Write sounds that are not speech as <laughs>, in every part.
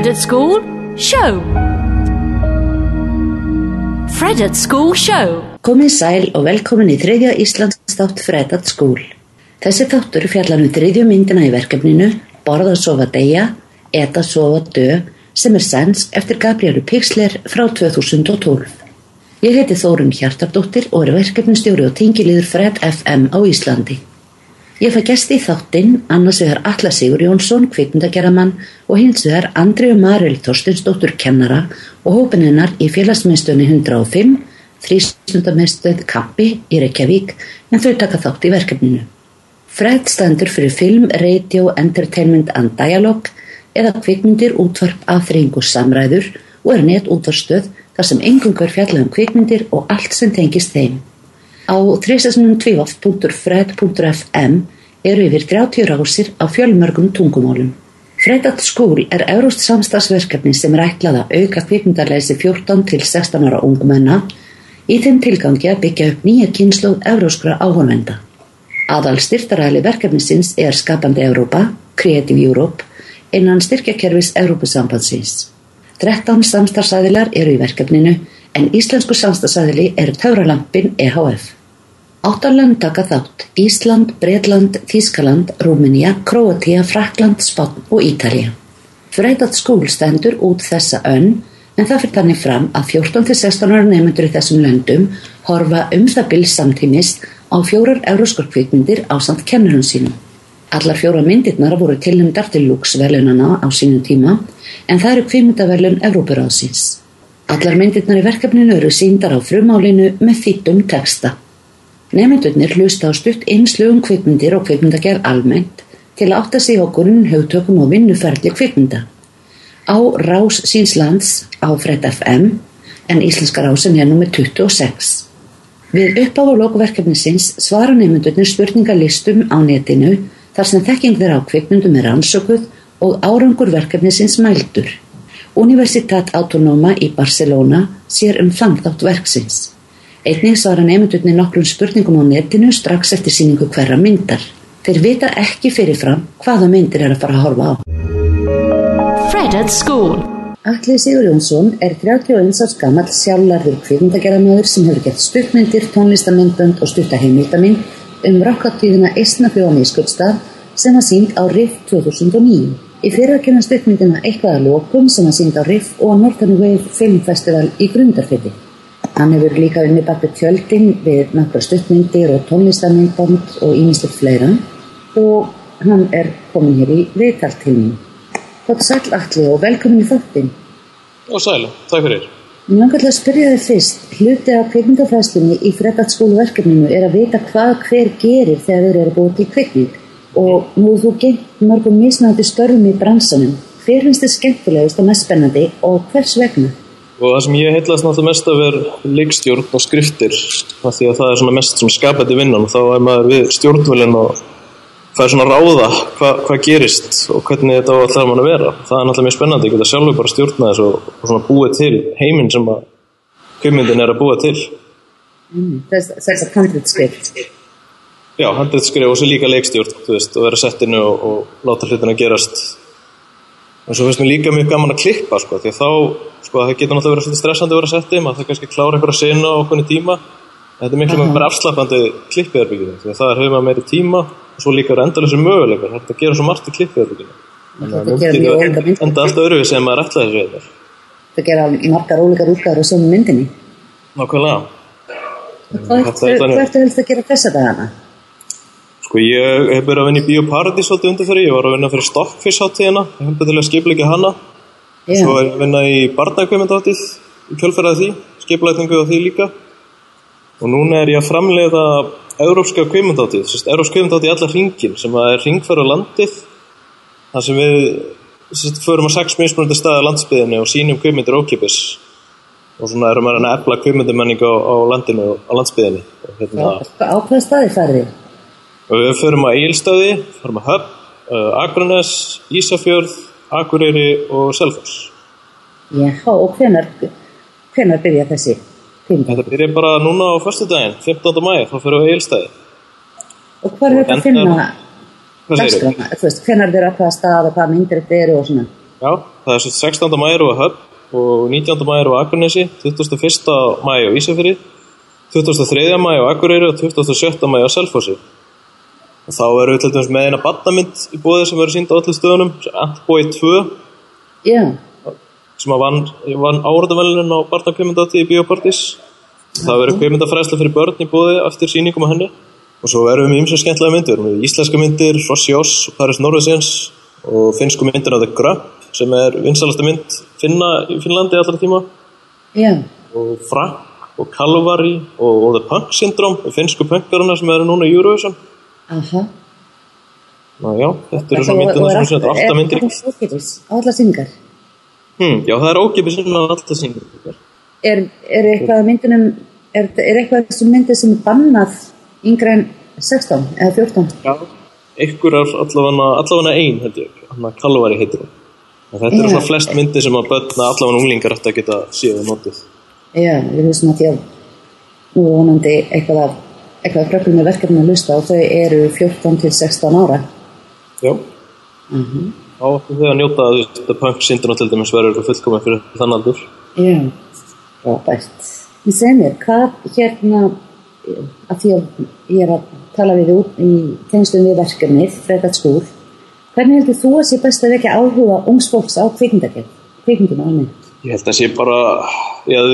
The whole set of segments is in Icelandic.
Fred at School Show Fred at School Show Komið sæl og velkomin í þriðja Íslands þátt Fred at School. Þessi þáttur fjallar um þriðju myndina í verkefninu Borða sofa deyja, eta sofa dö sem er sænsk eftir Gabrielu Pixler frá 2012. Ég heiti Þórun Hjartardóttir og er verkefnistjóri og tengiliður Fred FM á Íslandi. Ég fæ gæsti í þáttinn, annars vegar Alla Sigur Jónsson, kvikmyndagerramann og hins vegar Andriu Maril Þorstinsdóttur kennara og hópinennar í félagsmiðstöðni 105, þrýstundamiðstöð Kampi í Reykjavík en þau taka þátt í verkefninu. Fred stendur fyrir film, radio, entertainment and dialogue eða kvikmyndir útvarp aðþreyingu samræður og er net útvarstöð þar sem engungur fjalla um kvikmyndir og allt sem tengist þeim. Á 3.12.fred.fm eru yfir 30 rásir á fjölmörgum tungumólum. Fred at School er euróst samstagsverkefni sem er ætlað að auka kvikmyndarleysi 14 til 16 ára ungumenna í þeim tilgangi að byggja upp nýja kynslu euróskra áhörvenda. Aðal styrtaræli verkefnisins er Skapandi Európa, Creative Europe, innan styrkjakerfis Európusambandsins. 13 samstagsæðilar eru í verkefninu en íslensku samstagsæðili er Tauralampin EHF. Áttalönd taka þátt Ísland, Breitland, Þískaland, Rúmenía, Króatia, Frakland, Spotn og Ítalija. Freitat skúl stendur út þessa önn en það fyrir þannig fram að 14-16 ára nefndur í þessum löndum horfa um það bil samtímis á fjórar euroskorkvikmyndir á samt kennurum sínum. Allar fjóra myndirnar voru tilnumdar til lúksvelunana á sínum tíma en það eru kvikmyndavelun Evrópuráðsins. Allar myndirnar í verkefninu eru síndar á frumálinu með þýttum texta. Nefndurnir hlusta á stutt einslugum kvikmyndir og kvikmyndagerð almennt til að átta sig á grunn högtökum og vinnuferðli kvikmynda. Á rás síns lands á Fred FM en íslenska rásin er nummið 26. Við uppáf og lokuverkefnisins svara nefndurnir spurningalistum á netinu þar sem þekking þeirra á kvikmyndum er ansökuð og árangur verkefnisins mældur. Universitat Autonoma í Barcelona sér um framtátt verksins. Einnig svara nefndurnir nokkrum spurningum á netinu strax eftir síningu hverra myndar. Þeir vita ekki fyrirfram hvaða myndir er að fara að horfa á. Alli Sigur Jónsson er 31 árs gammal sjálflarður kvikmyndagerðamöður sem hefur gett stuttmyndir, tónlistamindbönd og stuttaheimildamind um rockáttíðina Eistnafjóðan í Skuldstað sem var sínd á RIF 2009. Í fyrra kemur stuttmyndina eitthvað að lókum sem var sínd á RIF og Northern Wave Filmfestival í Grundarfiti. Hann hefur líka unni bak við tjöldin við nokkra stuttmyndir og tónlistamindband og ímislegt fleira og hann er komin hér í viðtaltilning. Hvort sæl allir og velkomin í þáttinn. Og sæl, takk fyrir. Mér langar til að spyrja þig fyrst, hluti af kvikmyndafræstunni í fredagsskóluverkefninu er að vita hvað hver gerir þegar þeir eru búið til kvikmynd og nú þú gengt mörgum misnandi störfum í bransanum. Hver finnst þið skemmtilegust og mest spennandi og hvers vegna? Og það sem ég heitlast náttúrulega mest að vera leikstjórn og skriftir af því að það er svona mest svona skapandi vinnan og þá er maður við stjórnvölinn og það er svona ráða hva, hvað gerist og hvernig þetta á alltaf mann að vera. Það er náttúrulega mjög spennandi, ég geta sjálfur bara stjórna þessu og, og svona búið til heiminn sem að kvimindin er að búa til. Mm, þess að handritskrift. Já, handritskrift og svo líka leikstjórn, veist, og vera settinu og, og láta hlutina gerast. En svo finnst mér líka mjög gaman að klippa, sko, því að þá sko það getur náttúrulega verið svolítið stressandi að vera setti maður það kannski klára einhverja sena á okkurni tíma. En þetta er miklu mjög bara afslappandi klippiðarbygginu því að það er hefur meiri tíma og svo líka er endalessur möguleikar. Þetta gera svo margt í klippiðarbygginu enda alltaf öruvi sem maður ætlaði þessu eitthvað Það gera margar ólíkar útgæður og sömu myndinni. Nákvæmlega. Hvað ertu helst að gera þessa dagana? Sko ég hef verið að vinna í Bíóparadís svolítið undanferði, ég var að vinna fyrir Stockfish hátíðina, ég hef að skipla ekki hana Já. Svo er ég að vinna í barnagkvæmyndáttíð í kjölfæraði því, skipulætningu og því líka. Og núna er ég að framleiða európska kvæmyndáttíð, sérst, európska kvæmyndáttíð í alla hringin sem er hringfæra landið. Það sem við sérst, förum á sex mismunandi staði á landsbyðinni og sínum kvæmyndir ókipis. Og svona erum við að efla kvæmyndimenning á, á landinu á landsbyðinni. Hérna, Á hvaða staði færði? og við förum á Egilstaði, förum á Höfn, uh, Akranes, Ísafjörð, Akureyri og Selfoss. Já, og hvenar, hvenar byrja þessi? Kvikmynd? Þetta byrja bara núna á förstu daginn, 15. mæði, þá fyrir við Egilstaði. Og hvað er þetta að Og finna endar- Hvað segir dagskrána? Þú veist, hvenar þeir á hvaða stað og hvaða myndir þetta eru og svona? Já, það er svo 16. mæri á Höfn og 19. mæri á Akranesi, 21. mæri á Ísafjörði, 23. mæri á Akureyri og 27. mæri á Selfossi. Og þá erum við til dæmis með eina badnamynd í bóði sem verður sínd á allir stöðunum, Antbói 2, Já, sem vann, vann áraðavælinin á barnakvimundati í Bíopartís. Það verður kvimundafræsla fyrir börn í bóði eftir síningum á henni. Og svo verðum við ymsum skemmtilega myndir, við íslenska myndir, Rossi Oss, Paris Norðursins og finnsku myndir af The Grub sem er vinsalasta mynd finna í Finnlandi allra tíma. Já, og Frank og Calvary og, og The Punk Syndrome finnsku punkaruna sem eru núna í Eurovision aha. Ná já, þetta eru svona myndina sem er alltaf myndir. Er á alla sýningar? hm, Já, það er ókipið sinna alltaf syngur Er, er eitthvað af myndunum, er, er eitthvað þessum myndir sem er bannað yngra en 16 eða 14? Já, einhverjar allavega, allavega ein held ég, hann að Calvary heitir hún. En Þetta eru svona flest myndir sem að börna allavega unglingar ætti að geta og notið. Já, við hlustum að nú er vonandi eitthvað af eitthvað krökkum með verkefni að hlusta og þau eru 14 til 16 ára. Já Þá áttu þau að njóta að þetta punk syndrome til dæmis verður fullkomið fyrir þann aldur Já, frábært. Ég segi mér, hvað hérna, að því að ég er að tala við út í tengstum við verkefnið, Fredat skúl, hvernig heldur þú að sé best að vekja áhuga ungs fólks á kvikmyndagerð, kvikmyndum alveg? Ég held að sé bara, ég að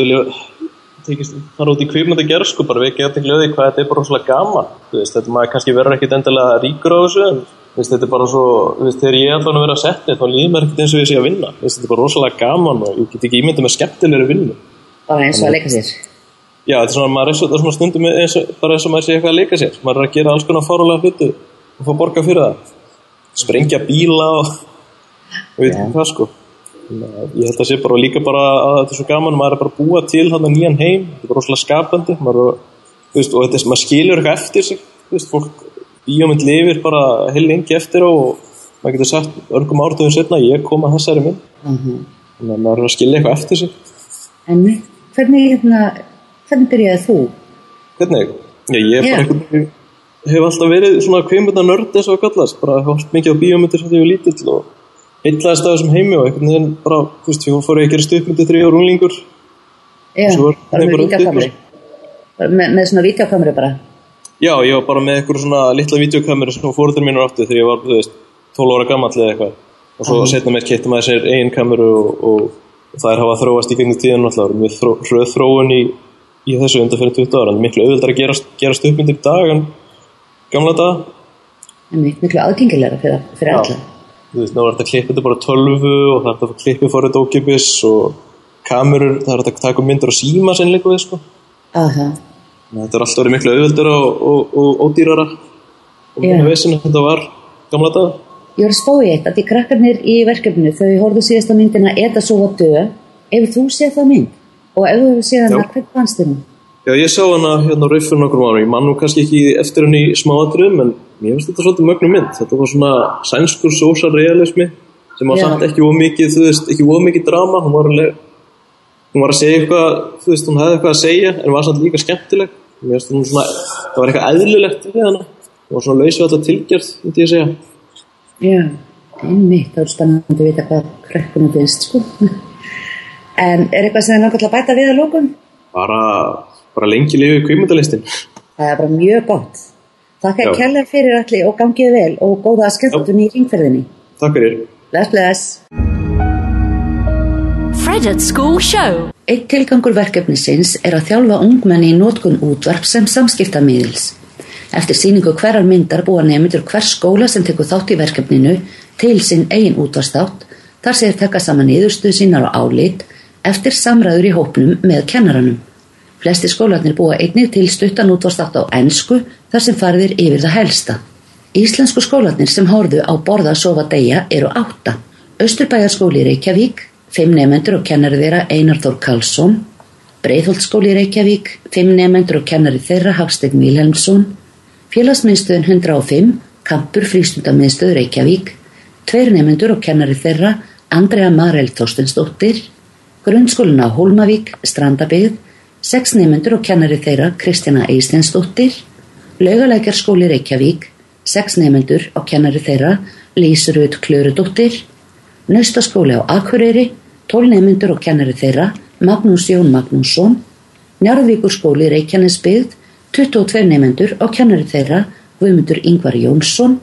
tekist, fara út í kvipmynd að gera sko, bara vekja þetta glöði hvað þetta er bara rosalega gaman. Veist, þetta maður kannski verður ekkit endilega ríkur á þessu, en veist, þetta er bara svo, veist, þegar ég allan vera að setja, þá líður mér ekkit eins og ég sé að vinna. Þetta er bara rosalega gaman og ég get ekki ímyndið með skemmtilegri vinnu. Bara eins og að leika sér. Já, þetta er svona, maður er svo, það er svona stundum eins og, bara eins og maður sé eitthvað að leika sér. Maður er að gera alls konar fárulega hluti og fá borga fyrir það. Sprengja bíla og, og veit ekki hvað sko. Að Ég held að sé bara líka bara að þetta er svo gaman, maður er bara að búa til hann nýjan heim, þetta er bara rosalega skapandi, maður, veist, og þetta er, maður skilur eitthvað eftir sig, veist, fólk, bíómynd lifir bara heil lengi eftir og maður getur sagt örgum ártöðum setna, ég kom að þessari mynd, Uh þannig að maður er að skilja eitthvað eftir sig. En hvernig, hérna, hvernig byrjaði þú? Hvernig? Já, ég Já. bara hef alltaf verið svona kvimundar nörd og að kallast, bara hótt mikið á bíómyndir sem ég var lítill og heitlaðist af þessum heimi og einhvern veginn bara, þú veist, ég fór að gera stuppmyndi þrjá runglingur Já, Svo er- bara með vídeokamri. Bara Með, með svona vídeokamri bara. Já, ég var bara með einhver svona litla videokameru sem fóröldur mínur áttu þegar ég var, þú veist, 12 ára gamall eða eitthvað og svo Mhm. setna mér keitti maður sér eigin kameru og, og, og það er hafa þróast í gegnum tíðan alltaf, mjög þró, hröð þróun í, í þessu undan fyrir 20 ára en miklu auðvöldar að gera, gera stuppmyndir í dag en gamla dag En miklu aðgengilega fyrir, fyrir Já. Þú veist, þá er þetta þetta bara á tölvu og það er fór þetta ókipis og kamerur, það er þetta að taka myndir og síma sem líka við, sko. Þannig að Þetta er alltaf verið miklu auðveldur og, og, og ódýrara og Já. minna vesinu þetta var gamla dag. ég var að spá í eitt að því krakkarnir í verkefninu þau horfðu síðasta myndina Eta sofa dö ef þú séð það mynd og ef þú hefur séð hana, Já. hvern fannst þér hún? Já, ég sá hana hérna á riffur nokkur ára, ég man nú kannski ekki eftir henni í smáatriðum, en mér finnst þetta svolítið mögnum mynd. Þetta var svona sænskur social realismi sem var Já. samt ekki ómikið, þú veist, ekki ómikið drama, hún var alveg, hún var að segja eitthvað, þú veist, hún hefði eitthvað að segja, en var samt líka skemmtileg. Mér finnst hún svona, það var eitthvað eðlilegt við hana, hún var svona laus við alltaf tilgjörð, myndi ég segja. Já, einmitt, það er spennandi að vita hvað krakkunum finnst sko. <laughs> en er eitthvað sem þið langar til að bæta við að lókum? Bara, bara lengi lifið kvimundalistin. Þakka Já. kærlega fyrir allir og gangið vel og góða skemmtun í ringferðinni. Takk fyrir. Bless, bless. Fred at School Show. Eitt tilgangur verkefnisins er að þjálfa ungmenni í nótkun útvarp sem samskiptamiðils. Eftir síningu hverjar myndar búa nefndur hver skóla sem tekur þátt í verkefninu til sinn eigin útvarstátt þar sér taka saman niðurstuð sínar á álit eftir samræður í hópnum með kennaranum. Flesti skólarnir búa einnig til stuttan útvarstátt á ensku þar sem farðir yfir það helsta. Íslensku skólarnir sem horfðu á borða að sofa deyja eru átta. Östurbæjarskóli Reykjavík, fimm nefnendur og kennari þeirra Einar Þór Karlsson, Breiðholtskóli í Reykjavík, fimm nefnendur og kennari þeirra Hafsteinn Vilhelmsson, félagsmiðstöðun 105, Kampur frístundamiðstöð Reykjavík, tveir nefnendur og kennari þeirra Andrea Marel Þorstensdóttir, grunnskólin á Hólmavík, Strandabyggð, sex nefnendur og kennari þeirra Kristjana Eistensdóttir, Laugalækjarskóli Reykjavík, sex nefnendur og kennari þeirra Lísrud Klörudóttir, Naustaskóli á Akureyri, tólneimindur og kennari þeirra, Magnús Jón Magnússon, Njarðvíkurskóli Reykjanesbyggð, 22 neimendur og kennari þeirra, Guðmundur Yngvar Jónsson,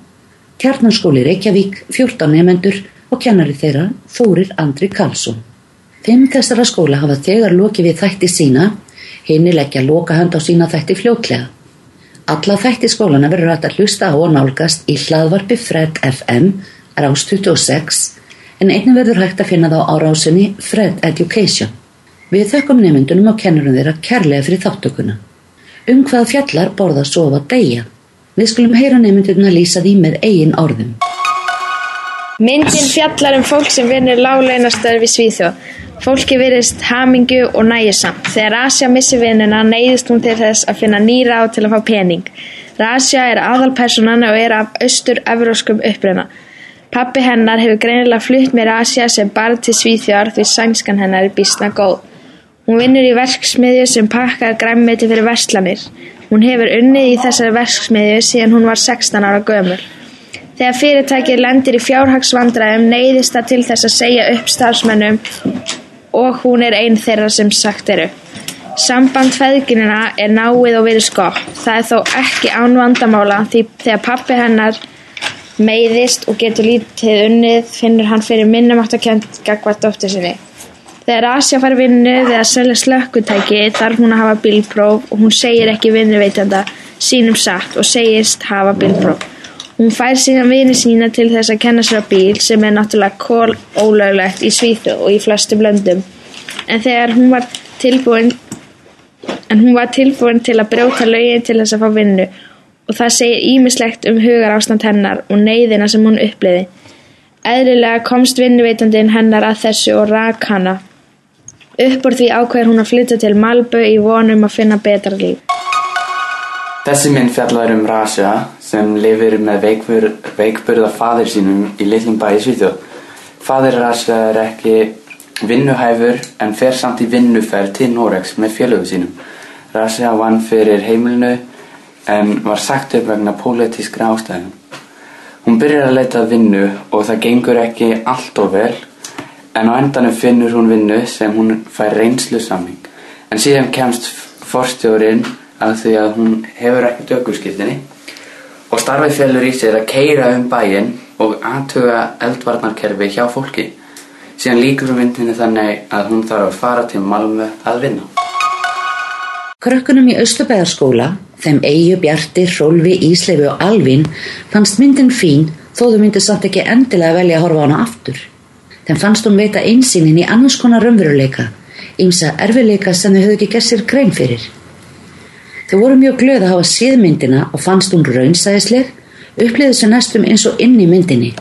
Kjarnarskóli Reykjavík, 14 neimendur og kennari þeirra, Þórir Andri Karlsson. Fimm þessara skóla hafa þegar lokið við þætti sína, henni leggja loka hand á sína þætti fljóklega. Alla þætti skólana verður hægt að hlusta á og nálgast í hlaðvarpi Fred FM rás 26 en einnig verður hægt að finna þá á rásinni Fred Education. Við þökkum nefndunum og kennurum þeirra kærlega fyrir þáttökuna. Um hvað fjallar borða sofa degja? Við skulum heyra nefndunum að lýsa því með eigin orðum. Myndin fjallar um fólk sem vinur lágleinastöður við Svíþjóð. Fólki virðist hamingju og næjusamt. Þegar Asja missi vinnuna neyðist hún til þess að finna nýra á til að fá pening. Rasja er aðalpersonan og er af austur-evróskum uppruna. Pappi hennar hefur greinilega flutt með Rasja sem barn til Svíþjóðar því sænskan hennar er bísna góð. Hún vinnur í verksmiðju sem pakkar græmmiti fyrir verslanir. Hún hefur unnið í þessari verksmiðju síðan hún var 16 ára gömur. Þegar fyrirtækið lendir í fjárhagsvandræðum neyðist það til þess að segja upp starfsmennum og hún er einn þeirra sem sagt eru. Samband feðginina er náið og verið skott. Það er þó ekki án vandamála því þegar pappi hennar meiðist og getur lítið unnið finnur hann fyrir minnumáttakjönd gagvart dóttur sinni. Þegar Asja fær vinnu við að selja slökkutæki þarf hún að hafa bílpróf og hún segir ekki vinnuveitanda sínum satt og segist hafa bílpróf. Hún fær síðan vini sína til þess að kenna sér á bíl sem er náttúrulega kól ólöglegt í Svíþu og í flestum löndum. En þegar hún var tilbúin hún var tilbúin til að brjóta lögin til þess að fá vinnu og það segir ímislegt um hugar ástand hennar og neyðina sem hún uppliði. Eðlilega komst vinnuveitandin hennar að þessu og rak hana. Uppbúr því ákveður hún að flytja til Malbö í vonum að finna betra líf. Þessi mynd fjallar um Rasha sem lifir með veikbur, veikburða fadir sínum í litlum bæi Svíþjóð. Fadir Rasha er ekki vinnuhæfur en fer samt í vinnuferð til Norex með félögu sínum. Rasha vann fyrir heimilinu en var sagt upp vegna pólitískra ástæðum. Hún byrjar að leita að vinnu og það gengur ekki allt of vel en á endanum finnur hún vinnu sem hún fær reynslu saming. En síðan kemst forstjórin að því að hún hefur ekki dögurskiptinni og starfið félur í sér að keira um bæinn og aðtuga eldvarnarkerfi hjá fólki. Síðan líkur hún vindinni þannig að hún þarf að fara til Malmö að vinna. Krökkunum í Östubæðarskóla, þeim Eyju, Bjarti, Rólfi, Ísleifi og Alvin fannst myndin fín þó þau myndi samt ekki endilega velja að horfa hana aftur. Þeim fannst hún veita einsýnin í annars konar raunveruleika, ýmsa erfileika sem þau höfðu ekki gert sér grein fyrir. Þau voru mjög glöð að hafa síð myndina og fannst hún raunsæðisleg, uppliðið sér næstum eins og inn í myndinni.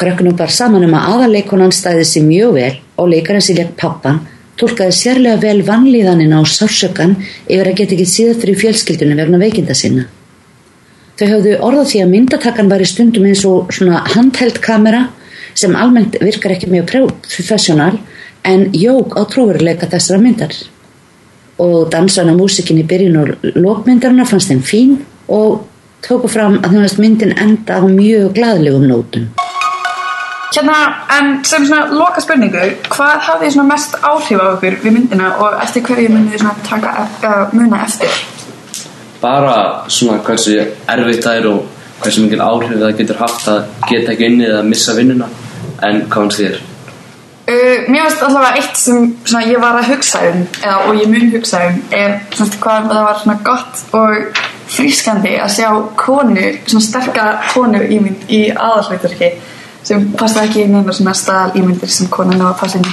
Krökkunum bar saman um að aðaleikonan stæði sér mjög vel og leikarinn sér legg pappan tólkaði sérlega vel vannlíðanina á sársökan yfir að geta ekki síðan fyrir fjölskyldunum vegna veikinda sinna. Þau höfðu orðað því að myndatakkan væri stundum eins og svona handheld kamera sem almennt virkar ekki mjög professional en jók á trúveruleika þessara myndar. Og dansana músikin í byrjun og lókmyndarna fannst þeim fín og tóku fram að það myndin enda á mjög gladlegum nótum. Hérna, en sem svona loka spurningu, hvað hafði svona mest áhrif á okkur við myndina og eftir hverju myndið þið svona taka uh, muna eftir? Bara svona hversu erfitt það er og hversu mikil áhrif það getur haft að geta ekki inni eða missa vinnuna en hvað hans þér? Uh, mér finnst allavega eitt sem svona, ég var að hugsa um eða, og ég mun hugsa um er svona, hvað það var svona gott og frískandi að sjá konu, svona sterka konu í, í aðalveiturki sem passa ekki í neina svona staðal ímyndir sem konan á að passa inn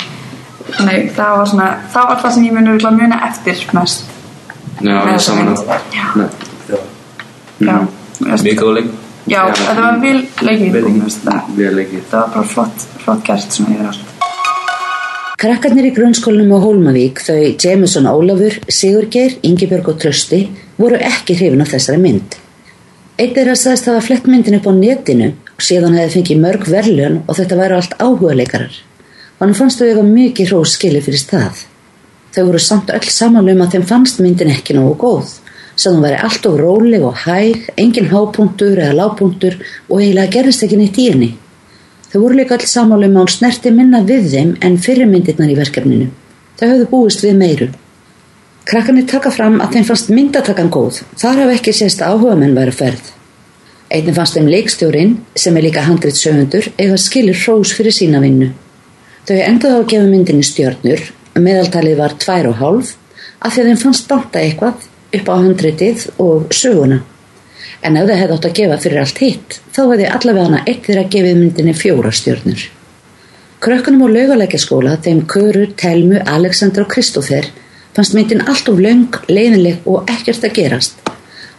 þannig það var svona það var það sem ég muni að muna eftir mest. Já, ég saman að Já, Mjög góð leik Já, þetta var vil leikið. Vel leikið. Það var bara flott, flott gert svona yfir allt Krakkarnir í grunnskólanum á Hólmavík, þau Jameson Ólafur, Sigurgeir, Ingebjörg og Trösti voru ekki hrifin á þessari mynd. Eitt er að sagðist að hafa flett myndin upp á netinu og síðan hefði fengið mörg verðlun og þetta væri allt áhuga leikarar. Hann fannst þau eitthvað mikið hrós skili fyrir stað. Þau voru samt öll samanlum að þeim fannst myndin ekki nógu góð, sem hún væri allt of róleg og hæg, engin hápunktur eða lápunktur og eiginlega gerist ekki neitt í henni. Þau voru líka alls samálum að hún snerti minna við þeim en fyrirmyndirnar í verkefninu. Þau höfðu búist við meiru. Krakkarnir taka fram að þeim fannst myndatakan góð. Þar hafa ekki sést áhuga menn væri ferð. Einnig fannst þeim leikstjórin, sem er líka handrið sögundur, eða skilir hrós fyrir sína vinnu. Þau endaði á að gefa myndinni stjörnur, meðaltalið var tvær og hálf, af því að þeim fannst banta eitthvað upp á handritið og söguna. En ef það hefði átt að gefa fyrir allt hitt, þá hefði allavega hana eitt þeirra gefið myndinni fjóra stjörnur. Krökkunum á laugalækjaskóla, þeim Köru, Telmu, Alexander og Kristófer, fannst myndin allt of laung, leiðinleg og ekkert að gerast.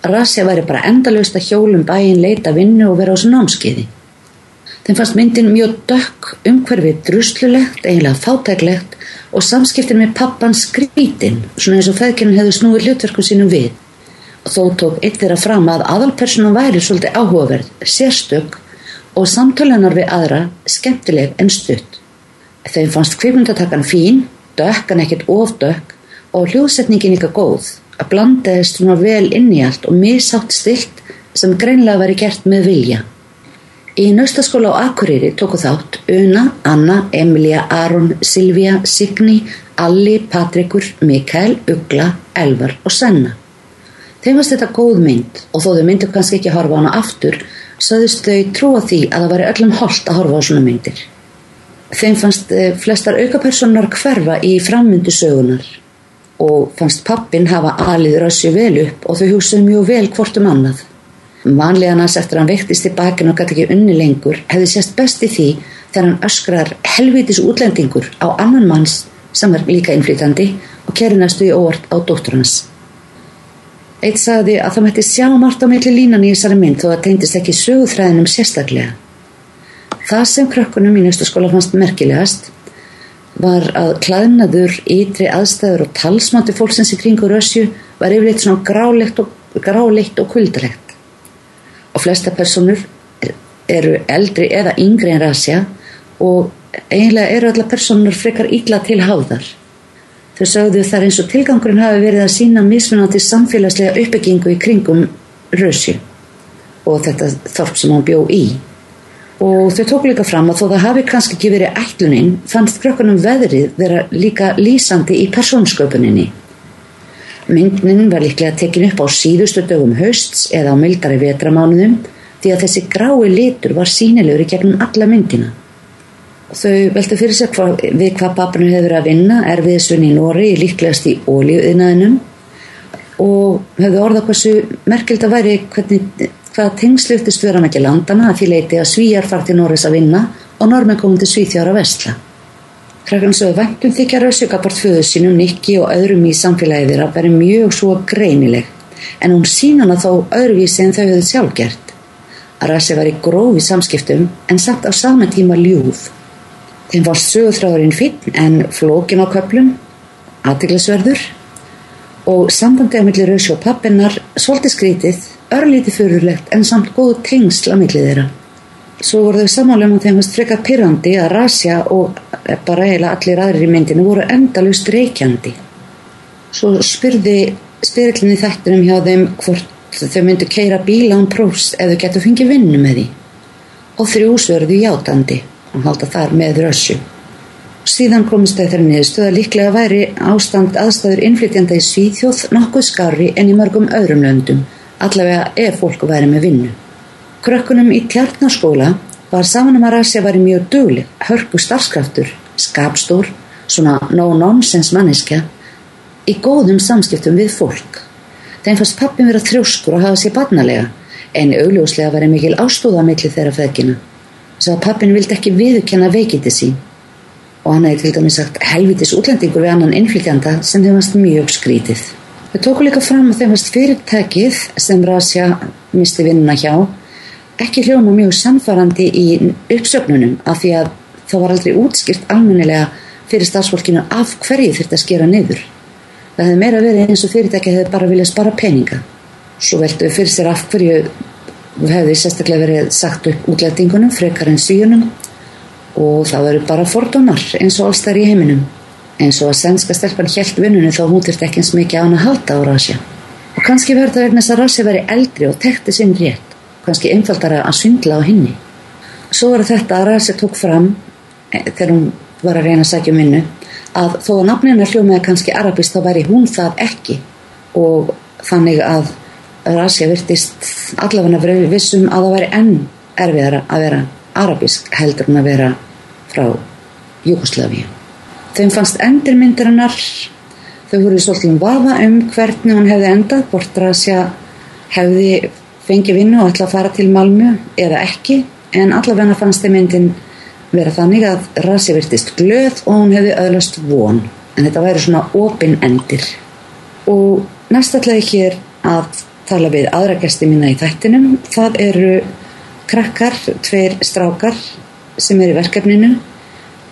Rasja væri bara endalust að hjólum bæin leita vinnu og vera á þessu námskeiði. Þeim fannst myndin mjög dökk, umhverfið druslulegt, eiginlega fátæklegt og samskiptin með pappan skrítin, svona eins og feðkinn hefði snúið hlutverkum sínum við. Þó tók eitt þeirra fram að aðalpersonum væri svolítið áhugaverð, sérstök og samtölunar við aðra skemmtileg en stutt. Þeim fannst kvikmyndatakan fín, dökk en ekkert ofdökk og hljóðsetningin ykkar góð að blandaðist svona vel inn í allt og misátt stilt sem greinlega veri gert með vilja. Í naustaskóla á Akureyri tóku þátt Una, Anna, Emilia, Aron, Silvia, Signi, Alli, Patrikur, Mikael, Ugla, Elvar og Senna. Þeim varst þetta góð mynd og þó þau myndu kannski ekki að horfa á hana aftur, saðist þau trúa því að það væri öllum holdt að horfa á svona myndir. Þeim fannst eh, flestar aukapersonar hverfa í frammyndu sögunar og fannst pappin hafa alið rössi vel upp og þau hugsaðu mjög vel hvort um annað. Vanlega hans eftir hann vektist í bakin og gæti ekki unni lengur hefði sérst besti því þegar hann öskrar helvitis útlendingur á annan manns sem er líka innflytandi og kerinastu í óvart á dóttur hans. Eitt sagði að það mætti sjá margt á meðli línan í þessari mynd þó að tegndist ekki söguþræðinum sérstaklega. Það sem krökkunum í nýstu skóla fannst merkilegast var að klæðnaður, ytri aðstæður og talsmátti fólksins í kringu rössju var yfirleitt svona gráleitt og, gráleitt og kuldalegt. Og flesta personur eru eldri eða yngri en rassja og eiginlega eru alla personur frekar ítla til háðar. Þau sögðu þar eins og tilgangurinn hafi verið að sína mismunandi samfélagslega uppbyggingu í kringum rössju og þetta þorp sem hann bjó í og þau tók líka fram að þó það hafi kannski ekki verið ætlunin fannst krökkunum veðrið vera líka lýsandi í persónsköpuninni. Myndnin var líklega tekin upp á síðustu dögum hausts eða á mildari vetramánuðum því að þessi grái litur var sínilegur í gegnum alla myndina. Þau veltu fyrir sig hva, við hvað papinu hefur að vinna erfiðsvinni í Nóri líklegast í ólíuðinaðinum og hefðu orða hversu merkild að væri hvernig hvaða tengsluftist vera með ekki landana að því leiti að svíjar far til Norris að vinna og normen komum til Svíþjára vestla. Krakkan sögðu væntum þykja rauðsjökapart föðu sínum Nikki og öðrum í samfélagið þeirra verið mjög svo greinileg en hún sínan að þó öðruvísi en þau höfðu sjálf gert. Að Rassi var í grófi samskiptum en samt á sama tíma ljúf. Þeim var sögurþráðurinn finn en flókin á köplum, aðteglisverður og sambandið á milli rauðsjó pappinnar svolítið skrítið örlítið fyrirlegt en samt góð tengsl að millið þeirra. Svo voru þau samálega um þeim að streka pyrrandi að Rasja og bara eiginlega allir aðrir í myndinu voru endalust reykjandi. Svo spyrði styrlinni þættinum hjá þeim hvort þau myndu keira bíla án prófs eða getur fengið vinnu með því. Og þrjú svörðu játandi og halda þar með rössu. Síðan komist þau þeirra niðurstuða líklega væri ástand aðstæður innflytjanda í Svíþjóð nokkuð skarri en í mörgum öðrum löndum allavega ef fólk væri með vinnu. Krökkunum í tjarnaskóla var saman um að Rasja væri mjög dugli, hörku starfskraftur, skapstór, svona no-nonsense manniska, í góðum samskiptum við fólk. Þeim fannst pappin vera þrjóskur og hafa sér barnalega, en augljóslega var mikil ástóða millir þeirra feðgina. Svo að pappin vildi ekki viðurkenna veikindi sín og hann hefði til dæmis sagt helvitis útlendingur við annan innflytjanda sem þeim fannst mjög skrítið. Við tókum líka fram að þeim varst fyrirtækið sem Rasja misti vinnuna hjá ekki hljóma mjög samfarrandi í uppsögnunum af því að það var aldrei útskilt almennilega fyrir starfsfólkinu af hverju þurft að skera niður. Það hefði meira verið eins og fyrirtækið hefði bara viljað spara peninga. Svo veldu fyrir sér af hverju hefði sérstaklega verið sagt upp útlætingunum frekar en síunum og það verið bara fordómar eins og alls þar í heiminum eins og að sænska stelpan helt vinnunni þá hún þurfti ekki eins mikið á hann að halda á Rasja. Og kannski verður það vegna þess að Rasja veri eldri og tekti sinn rétt, kannski einfaldara að svindla á henni. svo var þetta að Rasi tók fram eh, þegar hún var að reyna að sækja um vinnu að þó að nafnina hljómaði kannski arabist þá væri hún það ekki og þannig að Rasja virtist allavega verið vissum að það væri enn erfiðara að vera arabisk heldur en að vera frá Júkoslavíu. Þeim fannst endirmyndir hennar þau voru svolítið um vafa um hvernig hann hefði endað, hvort Rasja hefði fengið vinnu og ætla að fara til Malmö eða ekki en allavega fannst þeim myndin vera þannig að Rasja virtist glöð og hún hefði öðlast von en þetta væri svona opin endir og næst ætla ég hér að tala við aðra gæsti mína í þættinum það eru krakkar, tveir strákar sem er í verkefninu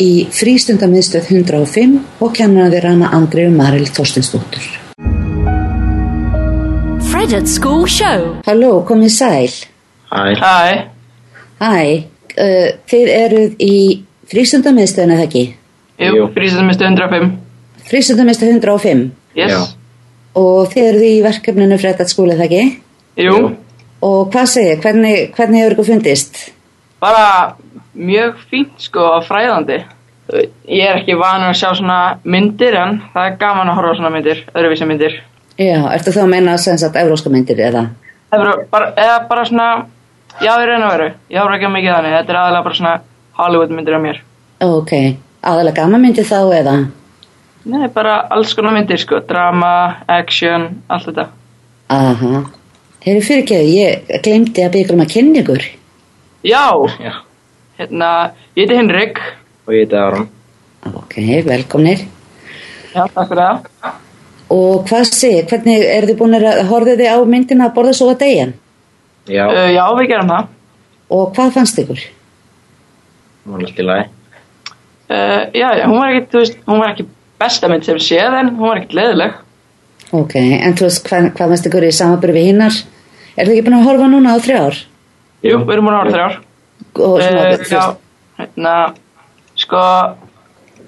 í frístundamiðstöð 105 og kennar þeir hana Andriu Maril Þorstinsdóttur Fred at School Show. Halló, komið sæl Hæ. Hæ. Hæ, uh, þið eruð í frístundamiðstöðinu eða ekki? Jú, frístundamistu 105. Frístundamiðstöð 105 Yes. Já. Og þið eruð í verkefninu Freddat skóla eða ekki? Jú. Og hvað segir, hvernig, hvernig hefur ykkur fundist? Bara mjög fínt sko og fræðandi. Ég er ekki vanur að sjá svona myndir en það er gaman að horfa svona myndir, öðruvísi myndir. Já, ertu þá að meina sem sagt evróska myndir eða? Það er bara, eða bara svona, já í raun og veru, ég horfa ekki á mikið þannig, þetta er aðalega bara svona Hollywood myndir á mér. Ok, aðalega gaman myndir þá eða? Nei, bara alls konar myndir sko, drama, action, allt þetta. Aha, hefur fyrirgeðu, ég glemdi að byggja um að kynna ykkur. Já, Já. hérna, ég heiti Henrik. Og ég heiti Aron. Ok, velkomnir. Já, takk fyrir það. Og hvað segir, hvernig eru þið búin að horfið þið á myndina að borða svo að degjan? Já. Uh, já, við gerum það. Og hvað fannst ykkur? Það var alltaf í lagi. Uh, já, já, hún var ekki, þú veist, hún var ekki besta mynd sem séð en hún var ekkert leðileg. Ok, en þú veist, hvað, hvað fannst ykkur í samanbyrju við hinnar? Er þið ekki búin að horfa núna á þrjár? Jú, við erum búin að horfa þrjár. Og svona, Uh, já, hérna, sko,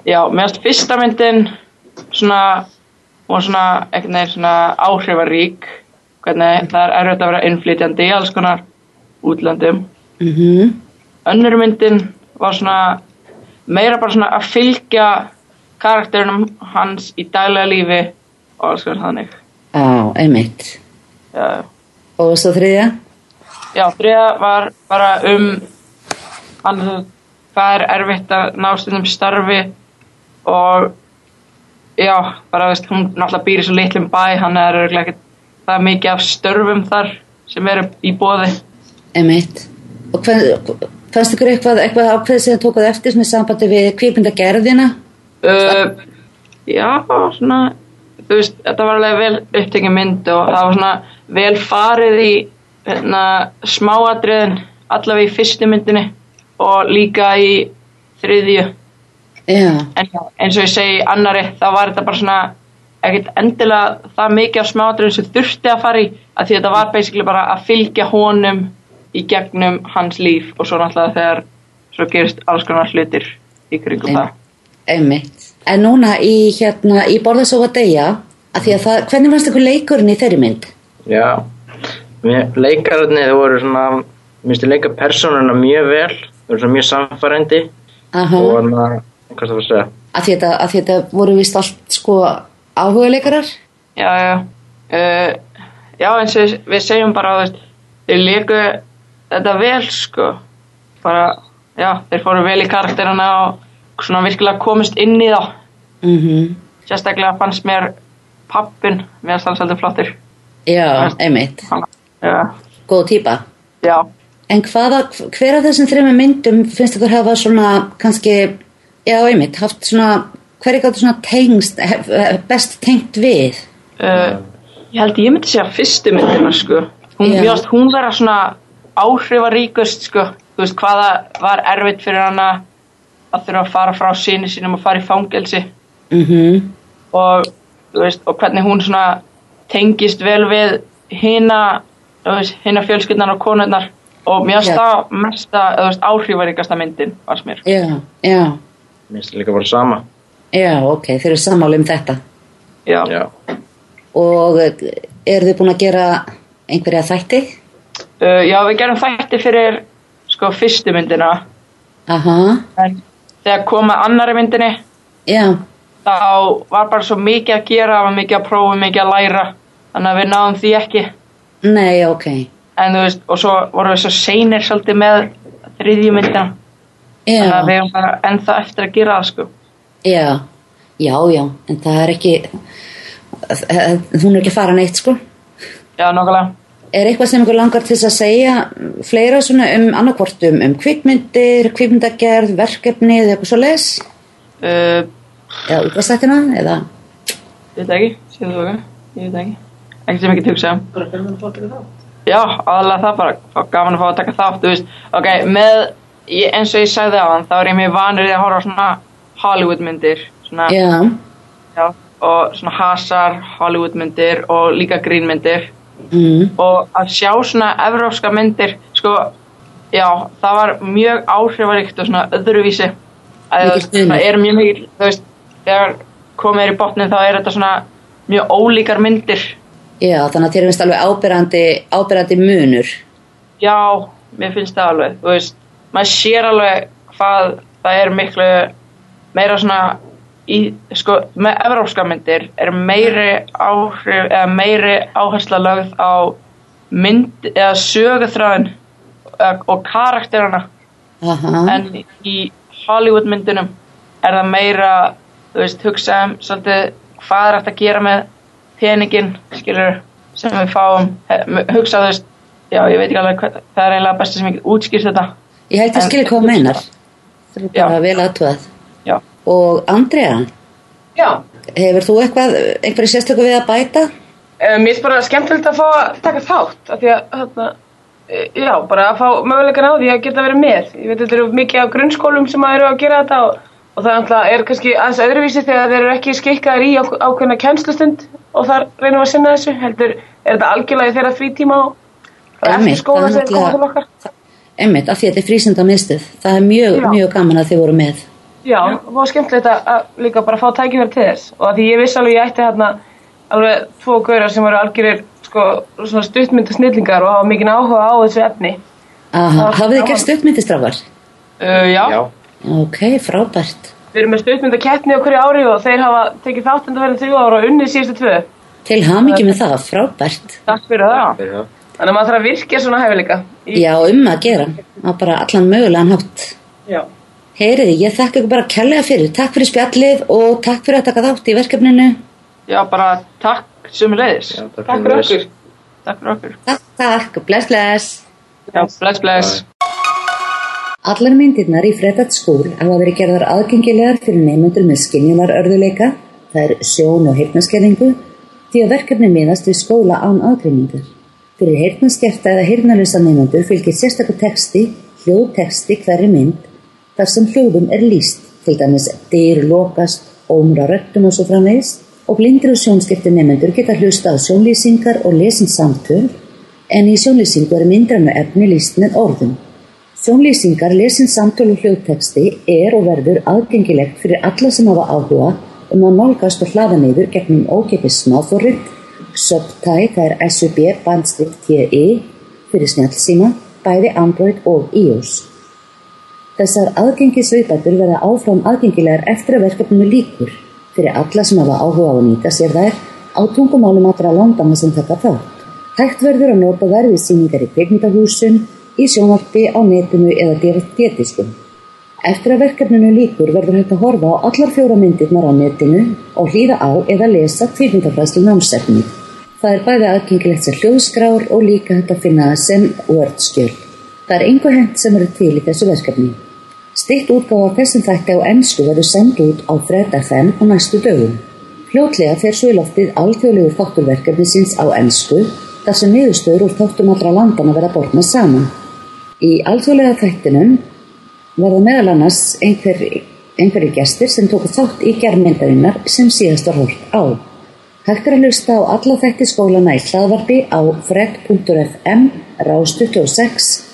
já, meðast fyrsta myndin svona, var svona, ekkert neginn svona áhrifarík, hvernig það er erfitt að vera innflytjandi í alls konar útlöndum. mhm, Önnur myndin var svona, meira bara svona að fylgja karakterinum hans í daglega lífi og alls konar þannig. á, einmitt. Já, Og svo þriðja? Já, þriða var bara um hann, hvað er erfitt að ná stundum starfi og já, bara veist, hún náttúrulega býr í svo litlum bæ, hann er ekkert það mikið af störfum þar sem eru í bóði. Einmitt. Og hvað, fannst ykkur eitthvað, eitthvað ákveðið sem þið tókuð eftir svona í sambandi við kvíkmyndagerðina? Uh, já, svona, þú veist, þetta var alveg vel upptekið mynd og það var svona vel farið í hérna, smáatriðin allavega í fyrstu myndinni og líka í þriðju. Já, en eins og ég segi annari þá var þetta bara svona ekkert endilega það mikið af smáatriðum sem þurfti að fara í að því þetta var basically bara að fylgja honum í gegnum hans líf og svo náttúrulega þegar svo gerist alls konar hlutir í kringum það einmitt. En núna í hérna, í borða svo að deyja, að því að það, hvernig fannst ykkur leikurinn í þeirri mynd? Já. Þau voru svona, mér finnst þið leika persónuna mjög vel. Þau voru svona mjög samfærandi. Aha, Og hann að, hvað það var að segja? að því þetta, að þetta voru vist allt sko áhuga leikarar? já, já uh, já eins og við segjum bara veist, þeir leiku þetta vel sko bara, já, þeir fóru vel í karakterina og svona virkilega komist inn í þá Mm sérstaklega fannst mér pappin mér fannst svolítið flottur Já, einmitt. já, Góð típa. já. En hvaða, hver af þessum þreymur myndum finnst ykkur hafa svona kannski, já einmitt, haft svona, hver er gáttu svona tengst, best tengt við? Uh, ég held ég myndi segja fyrstu myndina sko hún, fannst hún vera svona áhrifaríkust sko þú veist hvaða var erfitt fyrir hana að þurfa að fara frá síni sínum og fara í fangelsi Mm og, þú veist, og hvernig hún tengist vel við hina hina fjölskyldan og konurnar og mér finnst Já. það mesta áhrifaríkasta myndin varst mér Já, já, Mér finnst það líka bara sama. já, ok, þeir eru sammáli um þetta. já. Já. Og eru þið búin að gera einhverja þætti? Uh, já, við gerum þætti fyrir sko fyrstu myndina Aha, en þegar kom að annari myndinni já, þá var bara svo mikið að gera, var mikið að prófa, mikið að læra. Þannig að við náðum því ekki. Nei, ok. en veist, og svo vorum við svo seinir svolítið með þriðju myndina. Þannig að við erum bara ennþá eftir að gera það sko. Já, já, já, en það er ekki, hún er ekki að fara neitt, sko. já, nokkulega Er eitthvað sem ykkur langar til að segja fleira svona um annarkvort um, kvikmyndir, kvikmyndagerð, verkefni eða eitthvað svo les? uh, Eða útvarsættina, eða? ég veit ekki, séu þú ekki ég veit ekki, ekki sem ekki hugsa um. Bara gaman að fá að taka þátt. Já, aðalega það bara, gaman að fá að taka þátt þú veist, ok, með ég, eins og ég sagði á hann, þá er ég mjög vanur í að horfa svona Hollywood myndir svona, Já, já, og svona hasar Hollywood myndir og líka grínmyndir mm, og að sjá svona evrópska myndir sko, já, það var mjög áhrifaríkt og svona öðruvísi. Að það er mjög mikil þú veist, þegar komið er í botnin þá er þetta svona mjög ólíkar myndir. Já, þannig að þér finnst alveg ábyrrandi, ábyrrandi munur. já, mér finnst það alveg þú veist, maður sér alveg hvað það er miklu meira svona í, sko, með evrópska myndir er meiri áhrif eða meiri áhersla lögð á mynd eða söguþráðin og, karakterana Aha, en í Hollywood myndunum er það meira þú veist, hugsa um svolítið hvað er hægt að gera með peningin skilur sem við fáum hugsa þú veist, já ég veit ekki alveg hvað, það er eiginlega besta sem ég get útskýrt þetta ég held að skilja hvað þú meinar. Það er bara Já. vel aðtúað. Og Andrea, Já, hefur þú eitthvað, einhverju sérstöku við að bæta? um, mér finnst bara skemmtilegt að fá að taka þátt af því að, hérna, e, já, bara að fá mögulegan á því að geta verið með. Ég veit þetta eru mikið af grunnskólum sem að eru að gera þetta og, og það náttúrulega er kannski aðeins öðruvísi þegar þeir eru ekki skikkaðir í á- ákveðna kennslustund og þar reynum að sinna þessu. Heldur, er þetta algjörlega þeirra frítíma og eftir skóla er sem þeir koma til okkar? Einmitt, af því að þetta er frísenda miðstöð. Það er mjög, mjög gaman að þið voru með. Já, það var skemmtilegt að, að líka bara fá tækifæri til þess og að því ég vissi alveg ég ætti hérna alveg tvo gaurar sem eru algjörir sko, svona stuttmynda snillingar og hafa mikið áhuga á þessu efni hafið þið gert stuttmyndistrákar? uh, já. Já. Ok, frábært. Við erum með stuttmynda keppni á hverju ári og þeir hafa tekið þátt en það verið þrjú ára og unnið síðustu tvö Til hamingi með það, frábært. Takk fyrir það það. Þannig að maður þarf að virkja svona hæfileika í, Já, um að gera. Á bara allan mögulegan hátt. Já, Heyriði, ég þakka ykkur bara kærlega fyrir. Takk fyrir spjallið og takk fyrir að taka þátt í verkefninu. já, bara takk sem leiðis Já, takk takk fyrir okkur takk fyrir okkur Takk, takk. Bless, bless. já, bless, bless Allar myndirnar í Freddat skól hafa verið gerðar aðgengilegar fyrir neymundur með skinjunarörðuleika, það er sjón og heyrnaskerðingu, því að verkefni miðast við skóla án aðgreiningar. Fyrir heyrnaskerta eða heyrnalösa neymundur fylgir sérstakur texti, hljóðteksti hverri mynd, þar sem hljóðum er líst, til dæmis dyr lokast, ómra röttum og svo framvegis, og blindir og sjónskipti neymundur geta hlusta á sjónlýsingar og lesin samtöl, en í sjónlýsingu er myndrannu efni líst með orðum. Sjónlýsingar, lesin samtölu og hljóðteksti er og verður aðgengilegt fyrir alla sem hafa áhuga um að nálgast og hlaða neyður gegnum ókipis smáþorrið, Subtype, það er SUB bandstift TE fyrir snjálfsíma, bæði Android og iOS. Þessar aðgengisviðbætur verða áfram aðgengilegar eftir að verkefninu líkur fyrir alla sem hafa áhuga á að nýta sér þær á tungumálum allra landana sem taka þátt. Hægt verður að nota þær við sýningar í kveikmyndahúsum, í sjónvarpi, á netinu eða DVD-diskum. Eftir að verkefninu líkur verður hægt að horfa á allar fjóra myndirnar á netinu og hlýða á eða lesa kvikmyndafræðslu námsefni. Það er bæði aðgengilegt sem hljóðskrár og líka hægt að finna það sem wordskjöl. Það er einhver hent sem eru til í þessu verkefni. Stitt útgáfa af þessum þætti á ennsku verður send út á Fred FM á næstu dögum. Fljótlega fer svo í loftið alþjóðlegur þátturverkefni síns á ennsku þar sem niðurstöður úr þáttum allra landana verða borna saman. Í alþjóðlega þættinum verða meðal annars einhver, einhverjir gestir sem tóku þátt í gerðmyndarinnar sem síðast var hort á. Hægt er að hlusta á alla þætti skólana í hlaðvarpi á fred.fm rástu 26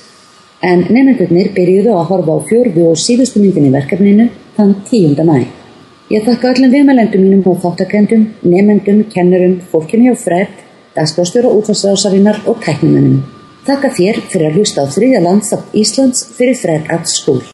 en nefndurnir byrjuðu að horfa á fjórðu og síðustu myndin í verkefninu þann 10. mæ. Ég þakka öllum viðmælendum mínum og þáttakendum, nefndum, kennurum, fólkinu hjá Fred, dagskrástjóra útvarsrásarinnar og tæknumennum. Þakka þér fyrir að hlusta á þriðja landsafn Íslands fyrir Fred at School.